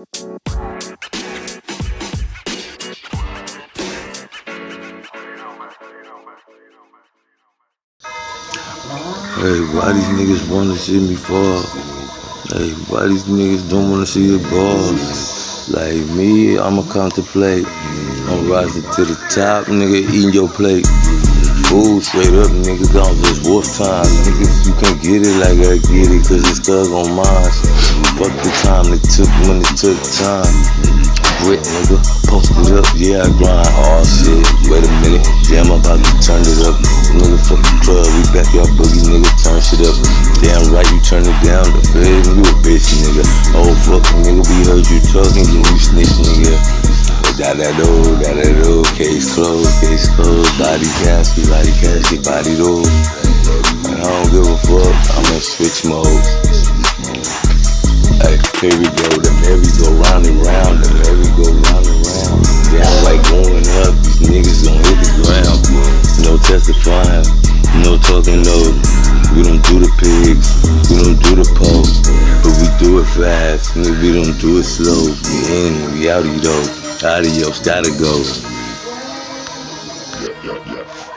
Hey, why these niggas wanna see me fall? Hey, why these niggas don't wanna see your balls? Like me, I'ma contemplate. I'm rising to the top, nigga, eating your plate. Ooh, straight up, nigga, gone just wolf time. Niggas, you can't get it like I get it, cause it's thug on mine. Fuck the time it took when it took time. Wet nigga, posted up, yeah, I grind. Oh shit, wait a minute, damn, I'm about to turn it up. Nigga, fuck the club, we back y'all boogie, nigga, turn shit up. Damn right, you turn it down, the fed, you a bitch, nigga. Oh fuck, nigga, we heard you talking, you snitch, nigga. Da da do, da da do, case closed, case closed, body casket, body casket, body do. I don't give a fuck, I'm in switch mode. Here we go, the merry go round and round, the merry go round and round. Down like going up, these niggas gon' hit the ground. No testifying, no talking no. We don't do the pigs, we don't do the pole, but we do it fast, nigga, we don't do it slow. We in, we out, you though. Adios, gotta go. Yeah, yeah, yeah.